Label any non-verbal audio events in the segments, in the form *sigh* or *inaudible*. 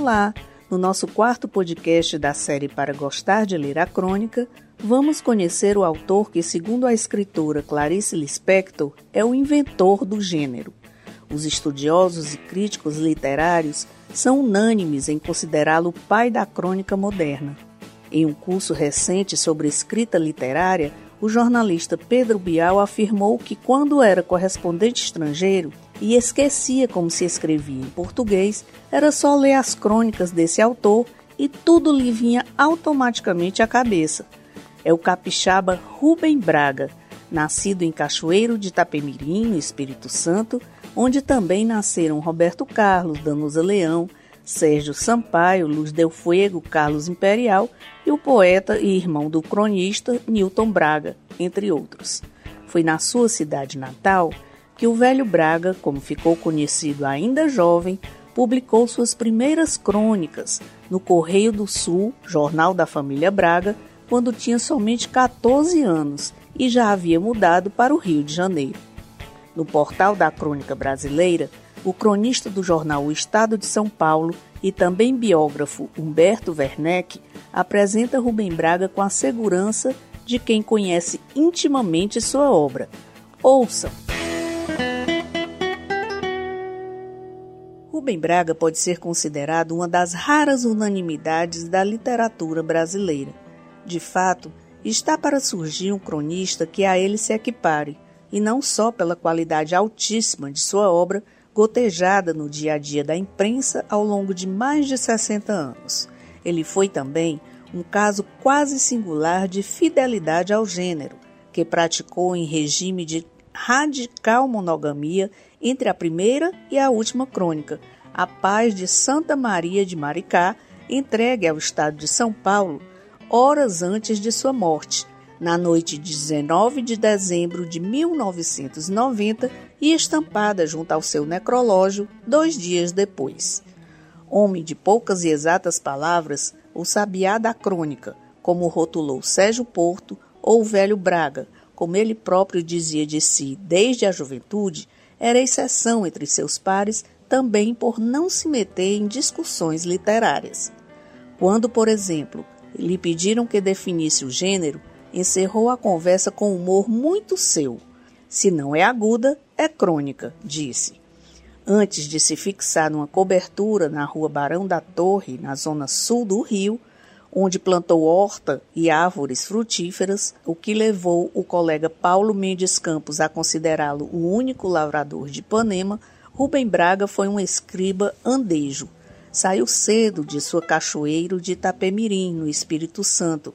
Olá! No nosso quarto podcast da série Para Gostar de Ler a Crônica, vamos conhecer o autor que, segundo a escritora Clarice Lispector, é o inventor do gênero. Os estudiosos e críticos literários são unânimes em considerá-lo pai da crônica moderna. Em um curso recente sobre escrita literária, o jornalista Pedro Bial afirmou que, quando era correspondente estrangeiro, e esquecia como se escrevia em português, era só ler as crônicas desse autor e tudo lhe vinha automaticamente à cabeça. É o capixaba Rubem Braga, nascido em Cachoeiro de Itapemirim, no Espírito Santo, onde também nasceram Roberto Carlos, Danusa Leão, Sérgio Sampaio, Luz Del Fuego, Carlos Imperial e o poeta e irmão do cronista Newton Braga, entre outros. Foi na sua cidade natal que o velho Braga, como ficou conhecido ainda jovem, publicou suas primeiras crônicas no Correio do Sul, jornal da família Braga, quando tinha somente 14 anos e já havia mudado para o Rio de Janeiro. No portal da Crônica Brasileira, o cronista do jornal O Estado de São Paulo e também biógrafo Humberto Werneck apresenta Rubem Braga com a segurança de quem conhece intimamente sua obra. Ouçam! Rubem Braga pode ser considerado uma das raras unanimidades da literatura brasileira. De fato, está para surgir um cronista que a ele se equipare, e não só pela qualidade altíssima de sua obra, gotejada no dia a dia da imprensa ao longo de mais de 60 anos. Ele foi também um caso quase singular de fidelidade ao gênero, que praticou em regime de radical monogamia entre a primeira e a última crônica, a paz de Santa Maria de Maricá, entregue ao estado de São Paulo horas antes de sua morte, na noite de 19 de dezembro de 1990 e estampada junto ao seu necrológio dois dias depois. Homem de poucas e exatas palavras, o sabiá da crônica, como rotulou Sérgio Porto ou o velho Braga, como ele próprio dizia de si desde a juventude, era exceção entre seus pares também por não se meter em discussões literárias. Quando, por exemplo, lhe pediram que definisse o gênero, encerrou a conversa com humor muito seu. Se não é aguda, é crônica, disse. Antes de se fixar numa cobertura na rua Barão da Torre, na zona sul do Rio, onde plantou horta e árvores frutíferas, o que levou o colega Paulo Mendes Campos a considerá-lo o único lavrador de Ipanema, Rubem Braga foi um escriba andejo. Saiu cedo de sua cachoeiro de Itapemirim, no Espírito Santo,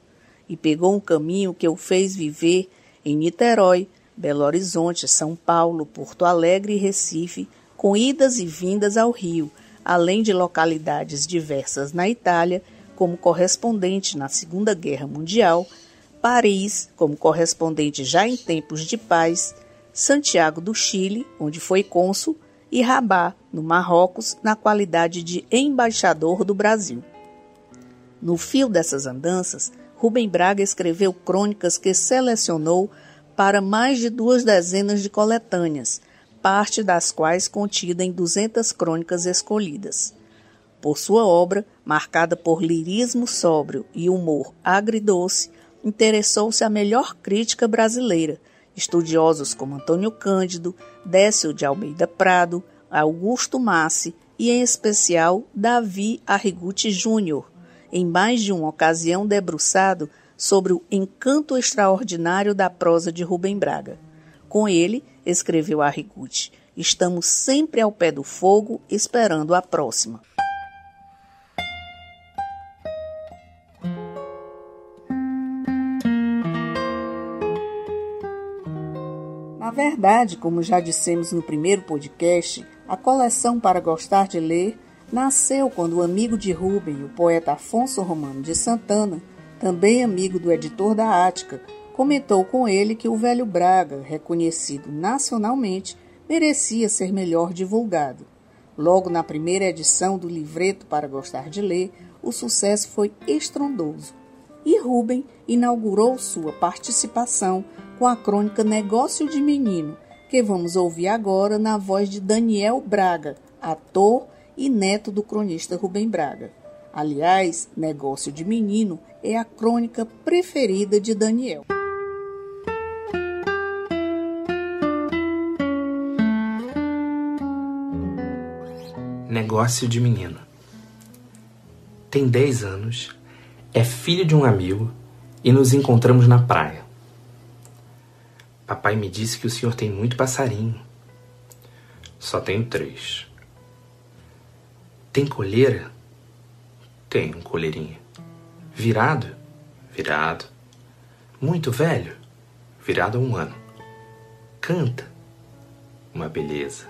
e pegou um caminho que o fez viver em Niterói, Belo Horizonte, São Paulo, Porto Alegre e Recife, com idas e vindas ao Rio, além de localidades diversas na Itália, como correspondente na Segunda Guerra Mundial, Paris, como correspondente já em tempos de paz, Santiago do Chile, onde foi cônsul, e Rabat, no Marrocos, na qualidade de embaixador do Brasil. No fio dessas andanças, Rubem Braga escreveu crônicas que selecionou para mais de duas dezenas de coletâneas, parte das quais contida em 200 crônicas escolhidas. Por sua obra, marcada por lirismo sóbrio e humor agridoce, interessou-se a melhor crítica brasileira, Estudiosos como Antônio Cândido, Décio de Almeida Prado, Augusto Massi e, em especial, Davi Arrigucci Júnior, em mais de uma ocasião debruçado sobre o encanto extraordinário da prosa de Rubem Braga. Com ele, escreveu Arrigucci, estamos sempre ao pé do fogo, esperando a próxima. Verdade, como já dissemos no primeiro podcast, a coleção Para Gostar de Ler nasceu quando o amigo de Rubem, o poeta Afonso Romano de Santana, também amigo do editor da Ática, comentou com ele que o velho Braga, reconhecido nacionalmente, merecia ser melhor divulgado. Logo na primeira edição do livreto Para Gostar de Ler, o sucesso foi estrondoso. E Rubem inaugurou sua participação com a crônica Negócio de Menino, que vamos ouvir agora na voz de Daniel Braga, ator e neto do cronista Rubem Braga. Aliás, Negócio de Menino é a crônica preferida de Daniel. Negócio de Menino tem 10 anos, é filho de um amigo e nos encontramos na praia. Papai me disse que o senhor tem muito passarinho. Só tenho três. Tem colheira? Tenho colheirinha. Virado? Virado. Muito velho? Virado há um ano. Canta? Uma beleza.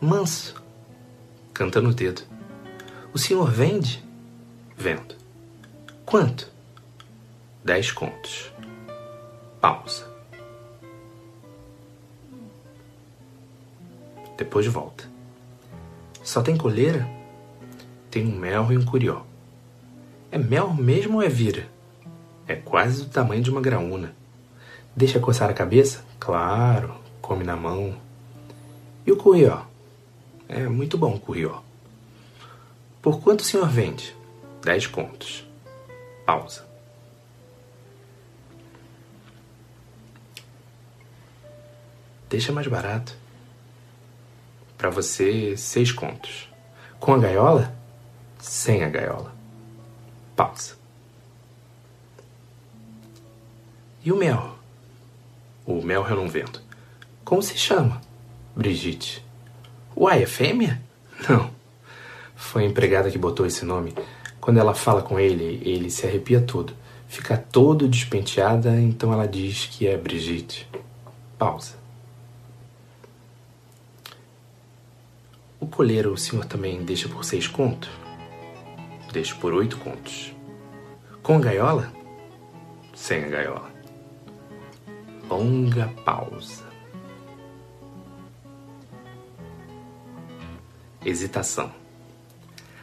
Manso? Canta no dedo. O senhor vende? Vendo. Quanto? Dez contos. Pausa. Depois volta. Só tem coleira? Tem um mel e um curió. É mel mesmo ou é vira? É quase do tamanho de uma graúna. Deixa coçar a cabeça? Claro, come na mão. E o curió? É muito bom o curió. Por quanto o senhor vende? Dez contos. Pausa. Deixa mais barato. Para você, seis contos. Com a gaiola? Sem a gaiola. Pausa. E o mel? O mel eu não vendo. Como se chama? Brigitte. Uai, é fêmea? Não. Foi a empregada que botou esse nome. Quando ela fala com ele, ele se arrepia todo. Fica todo despenteada, então ela diz que é Brigitte. Pausa. O colheiro o senhor também deixa por seis contos? Deixo por oito contos. Com a gaiola? Sem a gaiola. Longa pausa. Hesitação.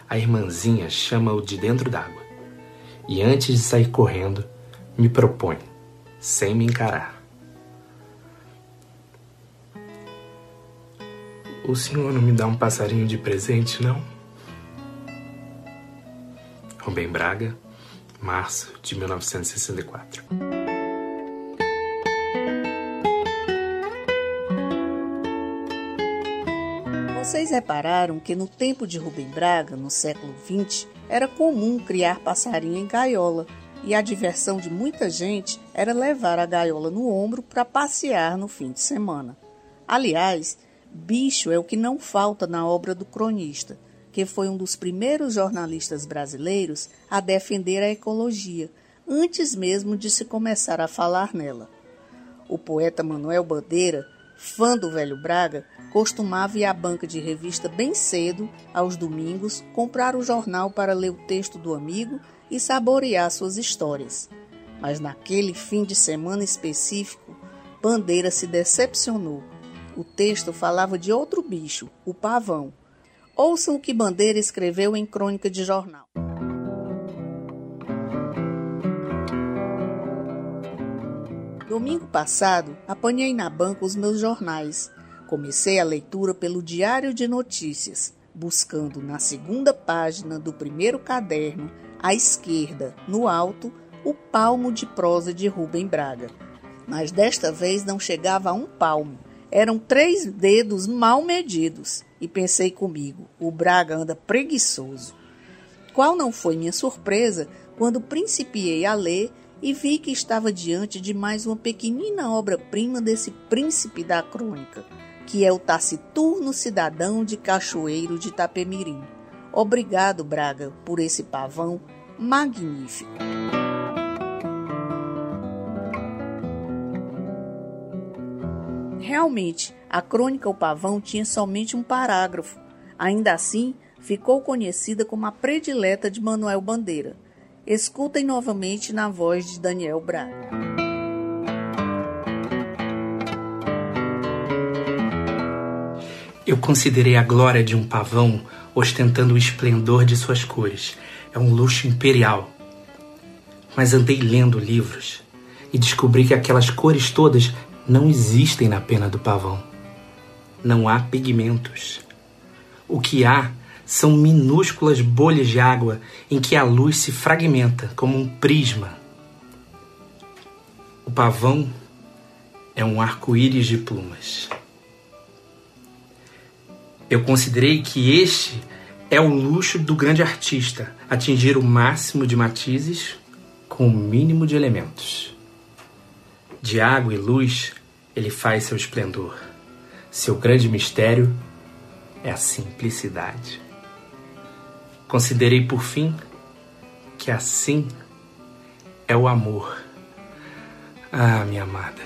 A irmãzinha chama-o de dentro d'água e, antes de sair correndo, me propõe, sem me encarar. O senhor não me dá um passarinho de presente, não? Rubem Braga, março de 1964. Vocês repararam que no tempo de Rubem Braga, no século XX, era comum criar passarinho em gaiola e a diversão de muita gente era levar a gaiola no ombro para passear no fim de semana. Aliás, Bicho é o que não falta na obra do cronista, que foi um dos primeiros jornalistas brasileiros a defender a ecologia, antes mesmo de se começar a falar nela. O poeta Manuel Bandeira, fã do velho Braga, costumava ir à banca de revista bem cedo, aos domingos, comprar o jornal para ler o texto do amigo e saborear suas histórias. Mas naquele fim de semana específico, Bandeira se decepcionou o texto falava de outro bicho, o pavão. Ouçam o que Bandeira escreveu em crônica de jornal. Domingo passado, apanhei na banca os meus jornais. Comecei a leitura pelo Diário de Notícias, buscando na segunda página do primeiro caderno, à esquerda, no alto, o palmo de prosa de Rubem Braga. Mas desta vez não chegava a um palmo eram três dedos mal medidos. E pensei comigo: o Braga anda preguiçoso. Qual não foi minha surpresa quando principiei a ler e vi que estava diante de mais uma pequenina obra-prima desse príncipe da crônica, que é o taciturno cidadão de Cachoeiro de Itapemirim. Obrigado, Braga, por esse pavão magnífico. Realmente, a crônica O Pavão tinha somente um parágrafo. Ainda assim, ficou conhecida como a predileta de Manuel Bandeira. Escutem novamente na voz de Daniel Braga. Eu considerei a glória de um pavão ostentando o esplendor de suas cores. É um luxo imperial. Mas andei lendo livros e descobri que aquelas cores todas não existem na pena do pavão. Não há pigmentos. O que há são minúsculas bolhas de água em que a luz se fragmenta como um prisma. O pavão é um arco-íris de plumas. Eu considerei que este é o luxo do grande artista, atingir o máximo de matizes com o mínimo de elementos. De água e luz, ele faz seu esplendor. Seu grande mistério é a simplicidade. Considerei por fim que assim é o amor. Ah, minha amada.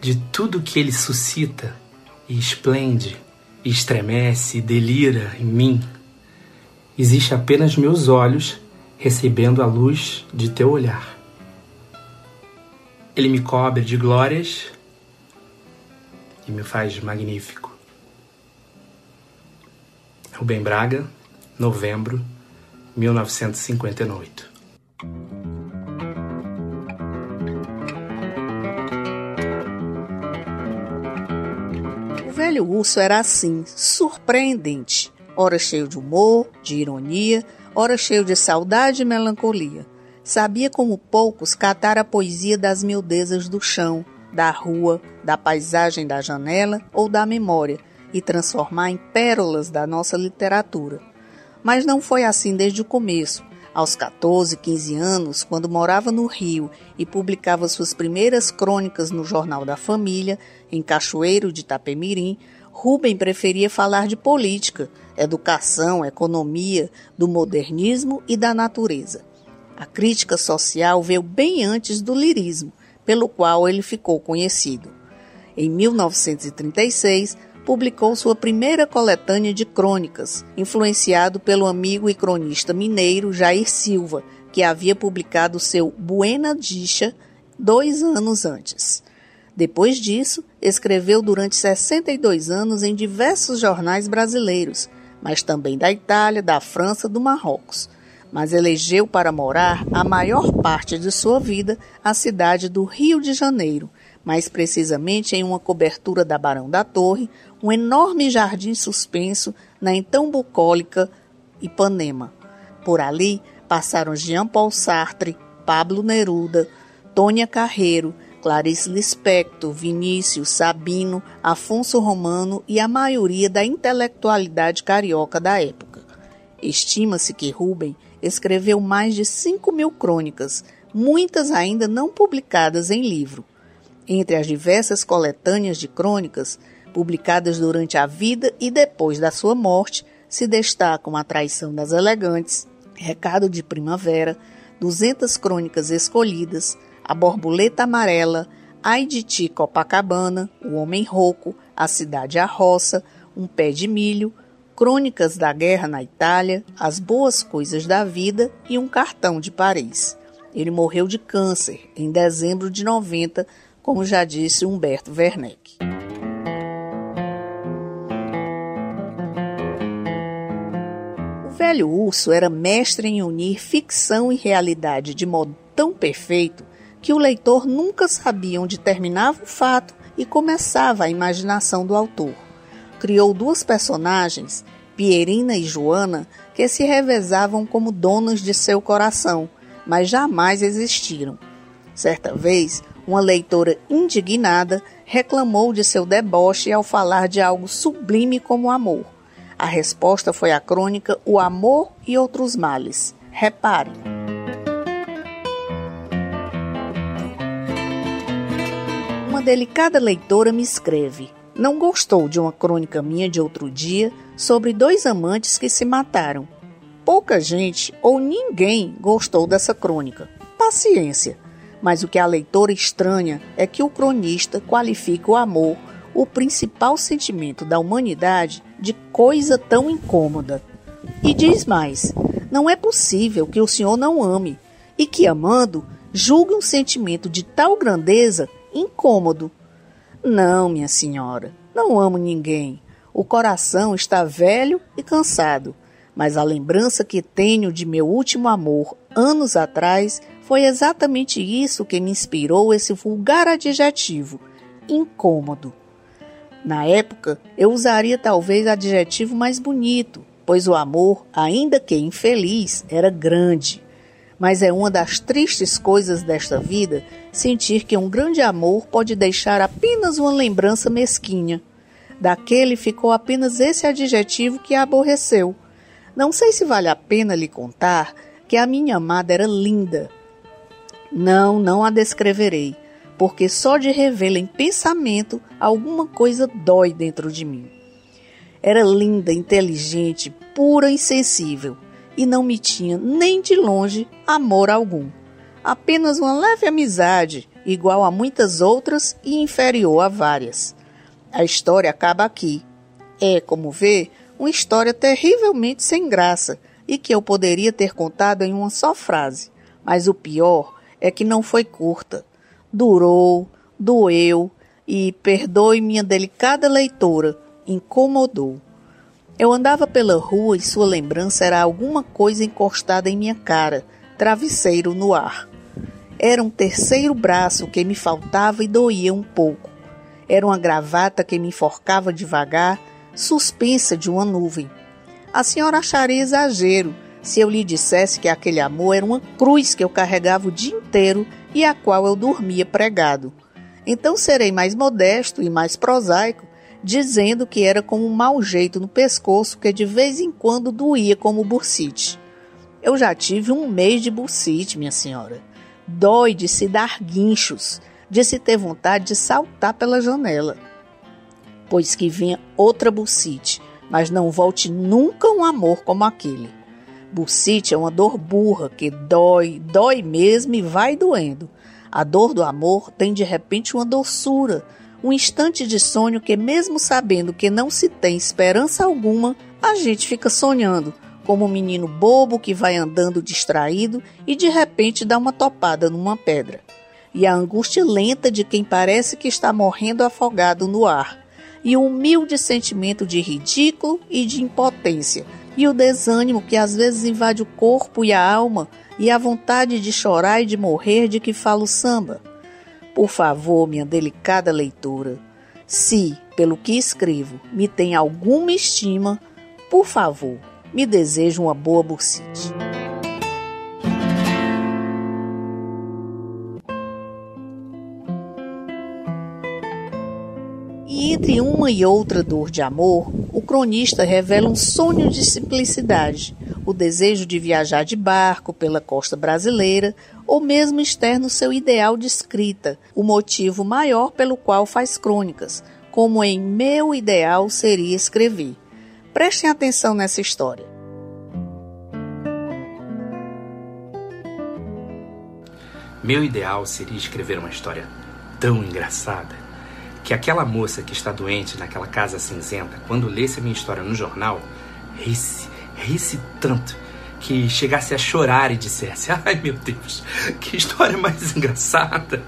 De tudo que ele suscita e esplende, e estremece e delira em mim, existe apenas meus olhos recebendo a luz de teu olhar. Ele me cobre de glórias e me faz magnífico. Rubem Braga, novembro 1958. O velho urso era assim, surpreendente, ora cheio de humor, de ironia, ora cheio de saudade e melancolia. Sabia como poucos catar a poesia das miudezas do chão, da rua, da paisagem da janela ou da memória e transformar em pérolas da nossa literatura. Mas não foi assim desde o começo. Aos 14, 15 anos, quando morava no Rio e publicava suas primeiras crônicas no Jornal da Família, em Cachoeiro de Itapemirim, Rubem preferia falar de política, educação, economia, do modernismo e da natureza. A crítica social veio bem antes do lirismo, pelo qual ele ficou conhecido. Em 1936, publicou sua primeira coletânea de crônicas, influenciado pelo amigo e cronista mineiro Jair Silva, que havia publicado seu Buena Dicha dois anos antes. Depois disso, escreveu durante 62 anos em diversos jornais brasileiros, mas também da Itália, da França, do Marrocos. Mas elegeu para morar a maior parte de sua vida a cidade do Rio de Janeiro, mais precisamente em uma cobertura da Barão da Torre, um enorme jardim suspenso na então bucólica Ipanema. Por ali passaram Jean-Paul Sartre, Pablo Neruda, Tônia Carreiro, Clarice Lispector, Vinícius, Sabino, Afonso Romano e a maioria da intelectualidade carioca da época. Estima-se que Rubem escreveu mais de 5 mil crônicas, muitas ainda não publicadas em livro. Entre as diversas coletâneas de crônicas, publicadas durante a vida e depois da sua morte, se destacam A Traição das Elegantes, Recado de Primavera, 200 Crônicas Escolhidas, A Borboleta Amarela, Ai de Ti Copacabana, O Homem Rouco, A Cidade à Roça, Um Pé de Milho, Crônicas da Guerra na Itália, As Boas Coisas da Vida e Um Cartão de Paris. Ele morreu de câncer em dezembro de 90, como já disse Humberto Werneck. velho urso era mestre em unir ficção e realidade de modo tão perfeito que o leitor nunca sabia onde terminava o fato e começava a imaginação do autor. Criou duas personagens, Pierina e Joana, que se revezavam como donas de seu coração, mas jamais existiram. Certa vez, uma leitora indignada reclamou de seu deboche ao falar de algo sublime como amor. A resposta foi a crônica O Amor e Outros Males. Repare. Uma delicada leitora me escreve: Não gostou de uma crônica minha de outro dia sobre dois amantes que se mataram. Pouca gente ou ninguém gostou dessa crônica. Paciência. Mas o que a leitora estranha é que o cronista qualifica o amor o principal sentimento da humanidade de coisa tão incômoda. E diz mais: não é possível que o senhor não ame e que, amando, julgue um sentimento de tal grandeza incômodo. Não, minha senhora, não amo ninguém. O coração está velho e cansado, mas a lembrança que tenho de meu último amor anos atrás foi exatamente isso que me inspirou esse vulgar adjetivo: incômodo. Na época, eu usaria talvez adjetivo mais bonito, pois o amor, ainda que infeliz, era grande. Mas é uma das tristes coisas desta vida sentir que um grande amor pode deixar apenas uma lembrança mesquinha. Daquele ficou apenas esse adjetivo que a aborreceu. Não sei se vale a pena lhe contar que a minha amada era linda. Não, não a descreverei, porque só de revê-la em pensamento alguma coisa dói dentro de mim. Era linda, inteligente, pura e sensível, e não me tinha nem de longe amor algum. Apenas uma leve amizade, igual a muitas outras e inferior a várias. A história acaba aqui. É, como vê, uma história terrivelmente sem graça e que eu poderia ter contado em uma só frase. Mas o pior é que não foi curta. Durou, doeu e, perdoe minha delicada leitora, incomodou. Eu andava pela rua e sua lembrança era alguma coisa encostada em minha cara, travesseiro no ar. Era um terceiro braço que me faltava e doía um pouco. Era uma gravata que me enforcava devagar suspensa de uma nuvem. A senhora acharia exagero se eu lhe dissesse que aquele amor era uma cruz que eu carregava o dia inteiro e a qual eu dormia pregado. Então serei mais modesto e mais prosaico, dizendo que era como um mau jeito no pescoço que de vez em quando doía como bursite. Eu já tive um mês de bursite, minha senhora. Dói de se dar guinchos, de se ter vontade de saltar pela janela pois que venha outra bucite, mas não volte nunca um amor como aquele. Bucite é uma dor burra que dói, dói mesmo e vai doendo. A dor do amor tem de repente uma doçura, um instante de sonho que, mesmo sabendo que não se tem esperança alguma, a gente fica sonhando, como um menino bobo que vai andando distraído e de repente dá uma topada numa pedra. E a angústia lenta de quem parece que está morrendo afogado no ar e um humilde sentimento de ridículo e de impotência, e o desânimo que às vezes invade o corpo e a alma, e a vontade de chorar e de morrer de que fala o samba. Por favor, minha delicada leitora, se, pelo que escrevo, me tem alguma estima, por favor, me desejo uma boa bursite. Entre uma e outra dor de amor, o cronista revela um sonho de simplicidade, o desejo de viajar de barco pela costa brasileira, ou mesmo externo seu ideal de escrita, o motivo maior pelo qual faz crônicas, como em Meu Ideal Seria Escrever. Prestem atenção nessa história. Meu ideal seria escrever uma história tão engraçada que aquela moça que está doente naquela casa cinzenta, quando lesse a minha história no jornal, risse, risse tanto que chegasse a chorar e dissesse: *laughs* Ai meu Deus, que história mais engraçada!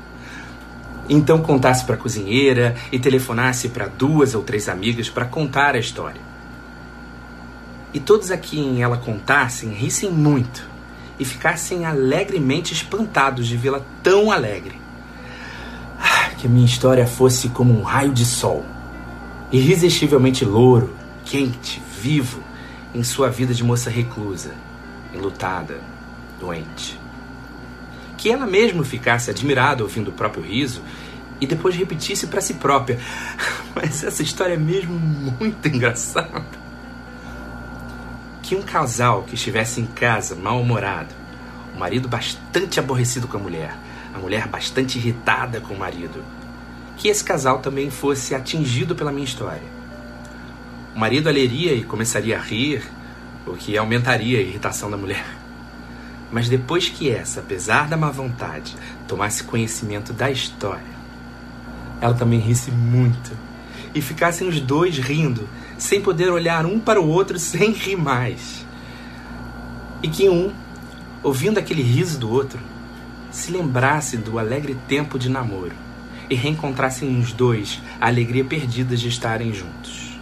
Então contasse para a cozinheira e telefonasse para duas ou três amigas para contar a história. E todos a quem ela contassem rissem muito e ficassem alegremente espantados de vê-la tão alegre que a minha história fosse como um raio de sol, irresistivelmente louro, quente, vivo, em sua vida de moça reclusa, enlutada, doente. Que ela mesma ficasse admirada ouvindo o próprio riso e depois repetisse para si própria: *laughs* Mas essa história é mesmo muito engraçada. Que um casal que estivesse em casa mal-humorado, o marido bastante aborrecido com a mulher, a mulher bastante irritada com o marido, que esse casal também fosse atingido pela minha história. O marido aleria e começaria a rir, o que aumentaria a irritação da mulher. Mas depois que essa, apesar da má vontade, tomasse conhecimento da história, ela também risse muito e ficassem os dois rindo, sem poder olhar um para o outro sem rir mais. E que um, ouvindo aquele riso do outro, se lembrasse do alegre tempo de namoro e reencontrassem os dois a alegria perdida de estarem juntos.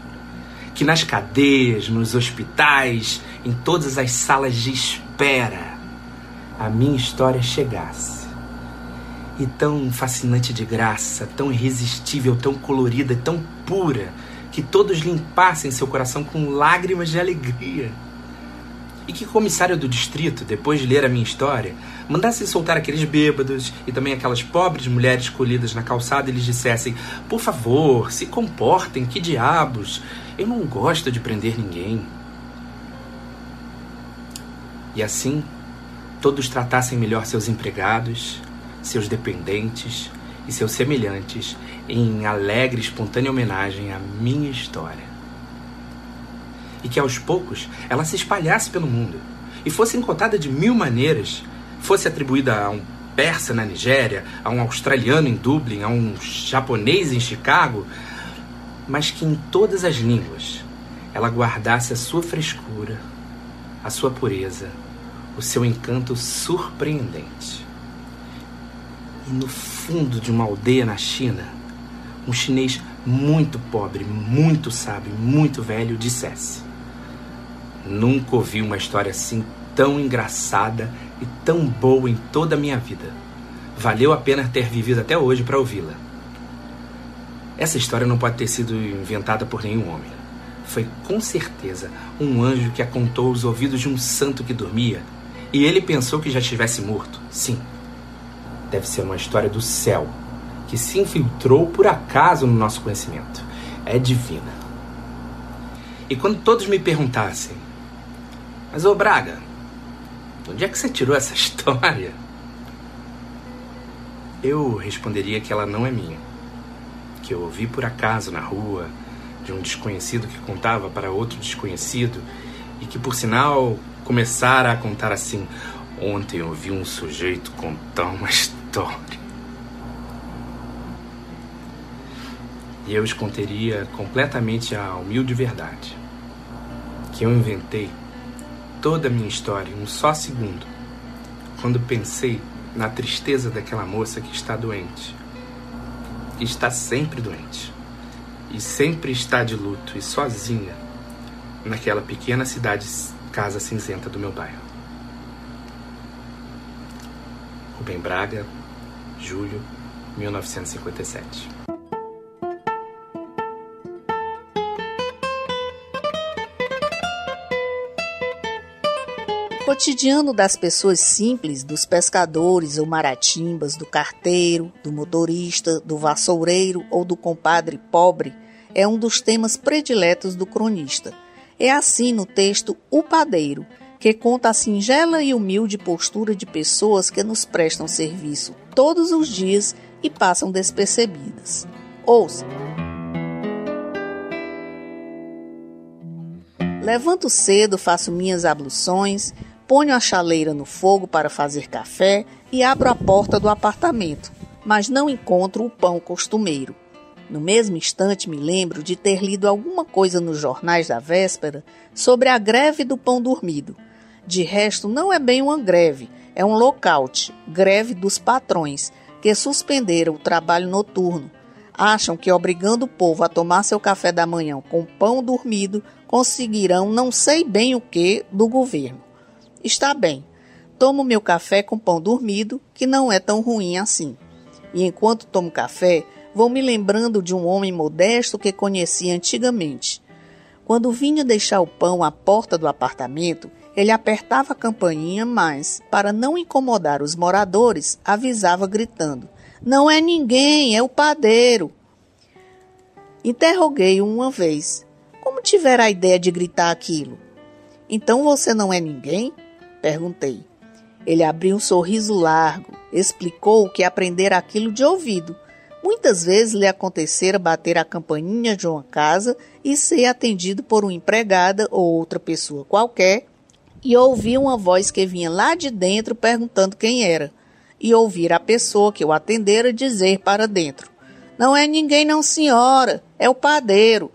Que nas cadeias, nos hospitais, em todas as salas de espera, a minha história chegasse. e tão fascinante de graça, tão irresistível, tão colorida, tão pura, que todos limpassem seu coração com lágrimas de alegria. E que o comissário do distrito, depois de ler a minha história, mandasse soltar aqueles bêbados e também aquelas pobres mulheres colhidas na calçada e lhes dissessem: Por favor, se comportem, que diabos! Eu não gosto de prender ninguém. E assim, todos tratassem melhor seus empregados, seus dependentes e seus semelhantes em alegre e espontânea homenagem à minha história. E que aos poucos ela se espalhasse pelo mundo e fosse encontrada de mil maneiras, fosse atribuída a um persa na Nigéria, a um australiano em Dublin, a um japonês em Chicago, mas que em todas as línguas ela guardasse a sua frescura, a sua pureza, o seu encanto surpreendente. E no fundo de uma aldeia na China, um chinês muito pobre, muito sábio, muito velho dissesse: Nunca ouvi uma história assim tão engraçada e tão boa em toda a minha vida. Valeu a pena ter vivido até hoje para ouvi-la. Essa história não pode ter sido inventada por nenhum homem. Foi com certeza um anjo que a contou aos ouvidos de um santo que dormia e ele pensou que já estivesse morto. Sim, deve ser uma história do céu que se infiltrou por acaso no nosso conhecimento. É divina. E quando todos me perguntassem, mas ô Braga, onde é que você tirou essa *laughs* história? Eu responderia que ela não é minha. Que eu ouvi por acaso na rua, de um desconhecido que contava para outro desconhecido, e que por sinal começara a contar assim: Ontem eu vi um sujeito contar uma *laughs* história. E eu esconderia completamente a humilde verdade que eu inventei toda a minha história em um só segundo, quando pensei na tristeza daquela moça que está doente, que está sempre doente, e sempre está de luto e sozinha naquela pequena cidade casa cinzenta do meu bairro. Rubem Braga, julho 1957. Cotidiano das pessoas simples, dos pescadores ou maratimbas, do carteiro, do motorista, do vassoureiro ou do compadre pobre, é um dos temas prediletos do cronista é assim no texto O Padeiro, que conta a singela e humilde postura de pessoas que nos prestam serviço todos os dias e passam despercebidas. Ouça. Levanto cedo, faço minhas abluções, ponho a chaleira no fogo para fazer café e abro a porta do apartamento, mas não encontro o pão costumeiro. No mesmo instante, me lembro de ter lido alguma coisa nos jornais da véspera sobre a greve do pão dormido. De resto, não é bem uma greve, é um lockout greve dos patrões, que suspenderam o trabalho noturno. Acham que obrigando o povo a tomar seu café da manhã com pão dormido conseguirão não sei bem o que do governo. Está bem, tomo meu café com pão dormido, que não é tão ruim assim. E enquanto tomo café, vou me lembrando de um homem modesto que conheci antigamente. Quando vinha deixar o pão à porta do apartamento, ele apertava a campainha, mas, para não incomodar os moradores, avisava gritando: Não é ninguém, é o padeiro. Interroguei-o uma vez. Como tivera a ideia de gritar aquilo? Então você não é ninguém? Perguntei. Ele abriu um sorriso largo, explicou que aprendera aquilo de ouvido Muitas vezes lhe acontecera bater a campainha de uma casa e ser atendido por uma empregada ou outra pessoa qualquer e ouvir uma voz que vinha lá de dentro perguntando quem era, e ouvir a pessoa que o atendera dizer para dentro: Não é ninguém, não, senhora, é o padeiro.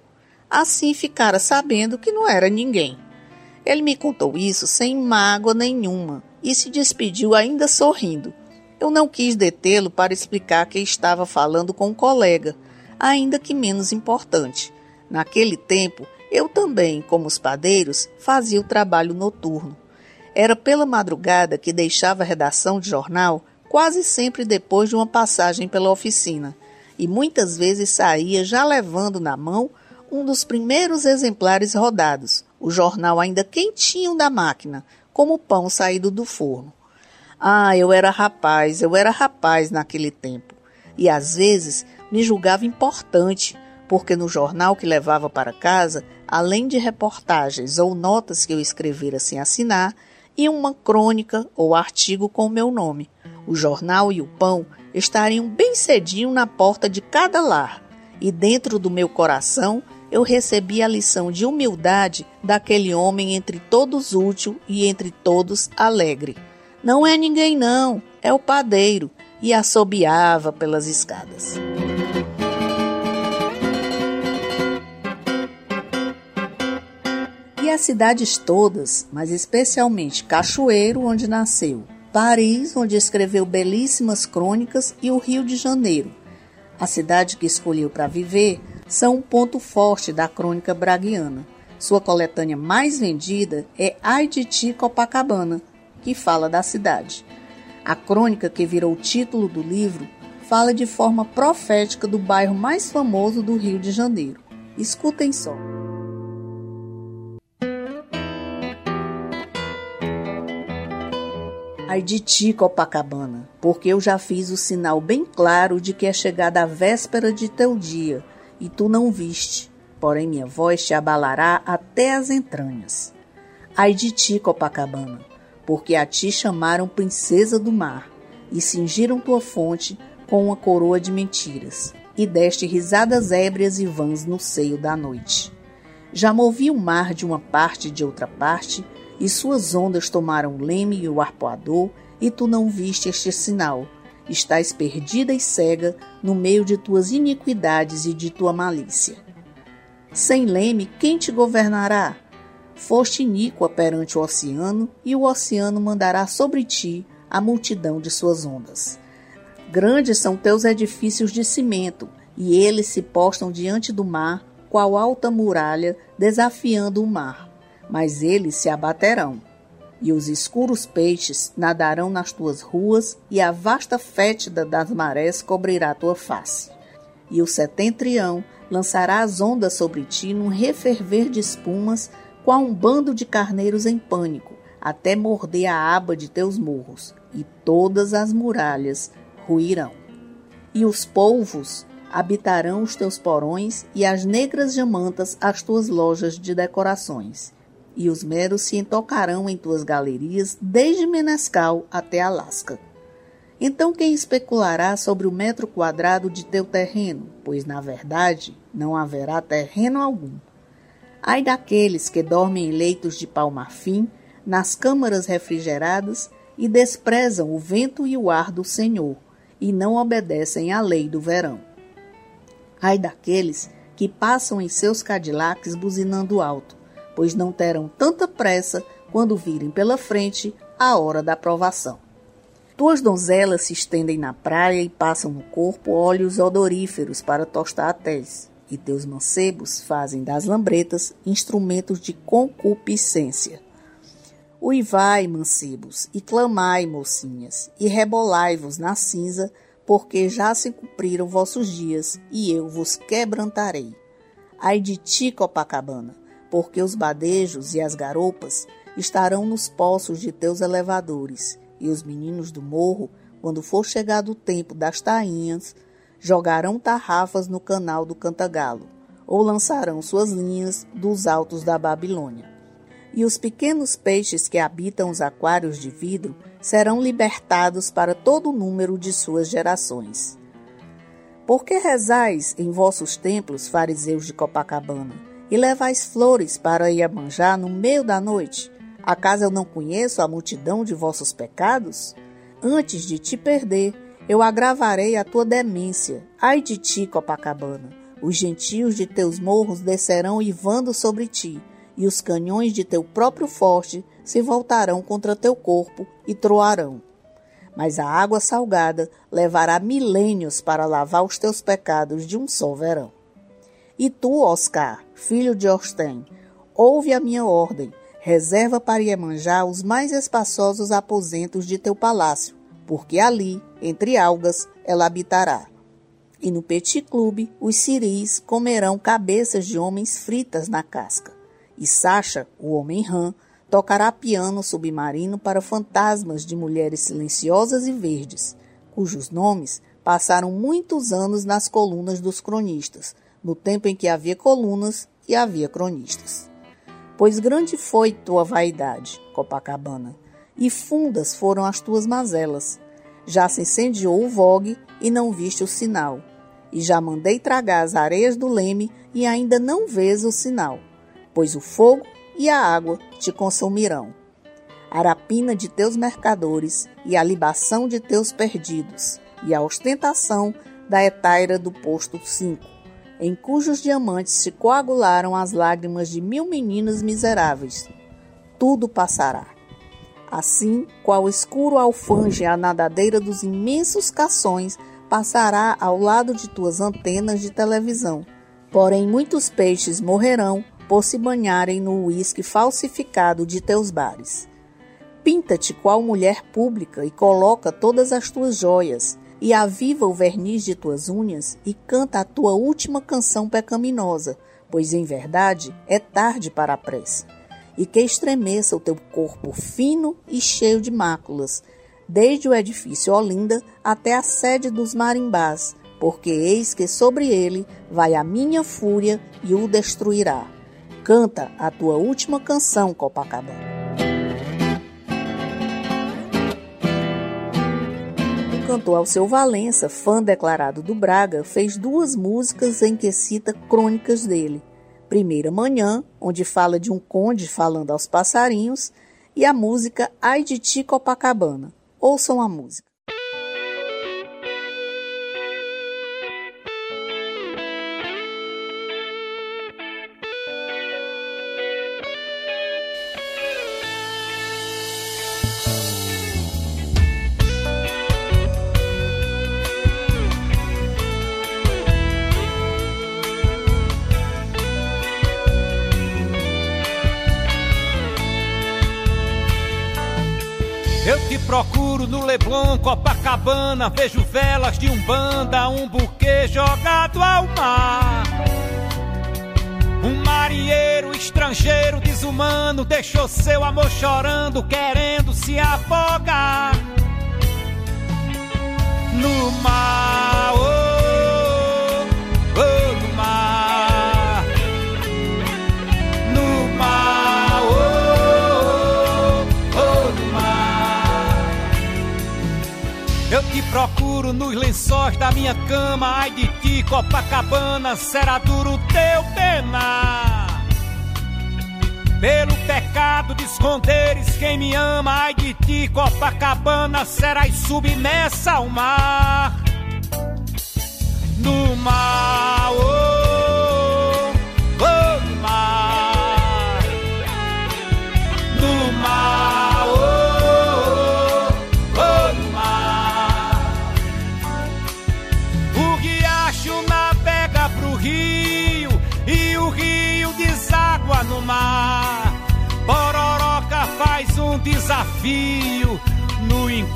Assim ficara sabendo que não era ninguém. Ele me contou isso sem mágoa nenhuma e se despediu ainda sorrindo. Eu não quis detê-lo para explicar que estava falando com um colega, ainda que menos importante. Naquele tempo, eu também, como os padeiros, fazia o trabalho noturno. Era pela madrugada que deixava a redação de jornal quase sempre depois de uma passagem pela oficina, e muitas vezes saía já levando na mão um dos primeiros exemplares rodados, o jornal ainda quentinho da máquina, como o pão saído do forno. Ah, eu era rapaz, eu era rapaz naquele tempo. E às vezes me julgava importante, porque no jornal que levava para casa, além de reportagens ou notas que eu escrevera sem assinar, e uma crônica ou artigo com o meu nome. O jornal e o pão estariam bem cedinho na porta de cada lar, e dentro do meu coração eu recebi a lição de humildade daquele homem entre todos útil e entre todos alegre. Não é ninguém, não, é o padeiro, e assobiava pelas escadas. E as cidades todas, mas especialmente Cachoeiro, onde nasceu, Paris, onde escreveu belíssimas crônicas, e o Rio de Janeiro, a cidade que escolheu para viver, são um ponto forte da crônica braguiana. Sua coletânea mais vendida é Ai de Ti Copacabana, que fala da cidade. A crônica que virou o título do livro fala de forma profética do bairro mais famoso do Rio de Janeiro. Escutem só. Ai de ti, Copacabana, porque eu já fiz o sinal bem claro de que é chegada a véspera de teu dia, e tu não viste, porém minha voz te abalará até as entranhas. Ai de ti, Copacabana, porque a ti chamaram princesa do mar, e cingiram tua fonte com uma coroa de mentiras, e deste risadas ébrias e vãs no seio da noite. Já movi o mar de uma parte e de outra parte, e suas ondas tomaram o leme e o arpoador, e tu não viste este sinal, estás perdida e cega no meio de tuas iniquidades e de tua malícia. Sem leme, quem te governará? Foste iníqua perante o oceano, e o oceano mandará sobre ti a multidão de suas ondas. Grandes são teus edifícios de cimento, e eles se postam diante do mar, qual alta muralha, desafiando o mar. Mas eles se abaterão e os escuros peixes nadarão nas tuas ruas, e a vasta fétida das marés cobrirá tua face. E o setentrião lançará as ondas sobre ti num referver de espumas, qual um bando de carneiros em pânico, até morder a aba de teus morros, e todas as muralhas ruirão. E os polvos habitarão os teus porões, e as negras jamantas as tuas lojas de decorações e os meros se entocarão em tuas galerias, desde Menescal até Alasca. Então quem especulará sobre o metro quadrado de teu terreno? Pois, na verdade, não haverá terreno algum. Ai daqueles que dormem em leitos de pau-marfim, nas câmaras refrigeradas, e desprezam o vento e o ar do Senhor, e não obedecem à lei do verão. Ai daqueles que passam em seus cadilacs buzinando alto, pois não terão tanta pressa quando virem pela frente a hora da provação. Tuas donzelas se estendem na praia e passam no corpo óleos odoríferos para tostar a tez, e teus mancebos fazem das lambretas instrumentos de concupiscência. Uivai, mancebos, e clamai, mocinhas, e rebolai-vos na cinza, porque já se cumpriram vossos dias, e eu vos quebrantarei. Ai de ti, Copacabana, porque os badejos e as garopas estarão nos poços de teus elevadores, e os meninos do morro, quando for chegado o tempo das tainhas, jogarão tarrafas no canal do Cantagalo, ou lançarão suas linhas dos altos da Babilônia. E os pequenos peixes que habitam os aquários de vidro serão libertados para todo o número de suas gerações. Por que rezais em vossos templos, fariseus de Copacabana? E levais flores para Iemanjá no meio da noite? Acaso eu não conheço a multidão de vossos pecados? Antes de te perder, eu agravarei a tua demência. Ai de ti, Copacabana! Os gentios de teus morros descerão ivando sobre ti, e os canhões de teu próprio forte se voltarão contra teu corpo e troarão. Mas a água salgada levará milênios para lavar os teus pecados de um só verão. E tu, Oscar, filho de Orsten, ouve a minha ordem. Reserva para Iemanjá os mais espaçosos aposentos de teu palácio, porque ali, entre algas, ela habitará. E no Petit Clube, os siris comerão cabeças de homens fritas na casca. E Sacha, o homem rã, tocará piano submarino para fantasmas de mulheres silenciosas e verdes, cujos nomes passaram muitos anos nas colunas dos cronistas, no tempo em que havia colunas e havia cronistas. Pois grande foi tua vaidade, Copacabana, e fundas foram as tuas mazelas. Já se incendiou o vogue e não viste o sinal. E já mandei tragar as areias do leme e ainda não vês o sinal, pois o fogo e a água te consumirão. A rapina de teus mercadores e a libação de teus perdidos, e a ostentação da etaira do posto 5, em cujos diamantes se coagularam as lágrimas de mil meninas miseráveis. Tudo passará. Assim, qual escuro alfange a nadadeira dos imensos cações passará ao lado de tuas antenas de televisão. Porém, muitos peixes morrerão por se banharem no uísque falsificado de teus bares. Pinta-te qual mulher pública e coloca todas as tuas joias, e aviva o verniz de tuas unhas e canta a tua última canção pecaminosa, pois em verdade é tarde para a pressa e que estremeça o teu corpo fino e cheio de máculas, desde o edifício Olinda até a sede dos marimbás, porque eis que sobre ele vai a minha fúria e o destruirá. Canta a tua última canção, Copacabana. Cantor Alceu Valença, fã declarado do Braga, fez duas músicas em que cita crônicas dele. Primeira Manhã, onde fala de um conde falando aos passarinhos, e a música Ai de Ti Copacabana. Ouçam a música. Copacabana, vejo velas de umbanda, um buquê jogado ao mar. Um marinheiro estrangeiro desumano deixou seu amor chorando, querendo se afogar no mar. Minha cama, ai de ti, Copacabana, será duro teu penar. Pelo pecado de esconderes quem me ama, ai de ti, Copacabana, serás submersa ao mar. No mar,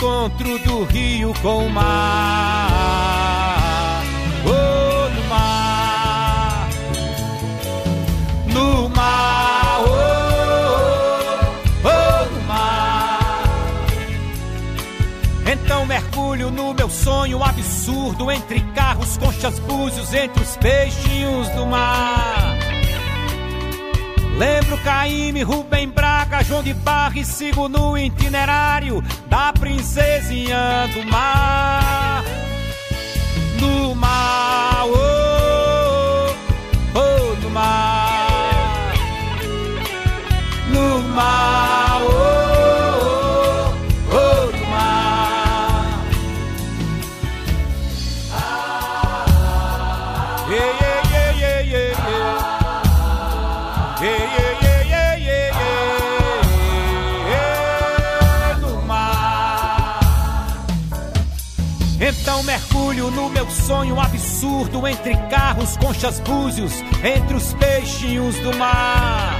encontro do rio com o mar. Oh, no mar, no mar, oh, oh, mar. Então mergulho no meu sonho absurdo entre carros, conchas, búzios, entre os peixinhos do mar. Lembro Caíme, Rubem Braga, João de Barra e sigo no itinerário da princesinha do mar. No mar, sonho absurdo entre carros, conchas, búzios, entre os peixinhos do mar.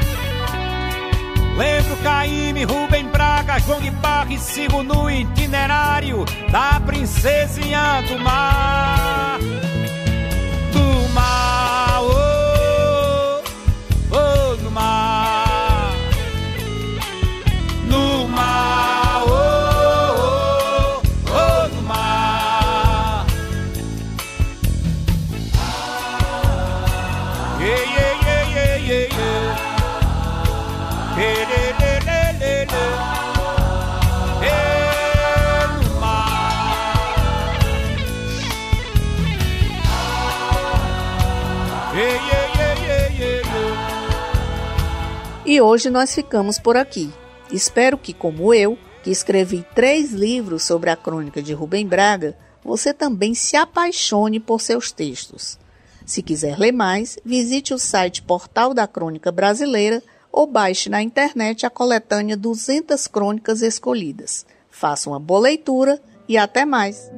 Lembro Caíme, Rubem Braga, João de e sigo no itinerário da princesinha do mar. Hoje nós ficamos por aqui. Espero que, como eu, que escrevi três livros sobre a crônica de Rubem Braga, você também se apaixone por seus textos. Se quiser ler mais, visite o site Portal da Crônica Brasileira ou baixe na internet a coletânea 200 crônicas escolhidas. Faça uma boa leitura e até mais!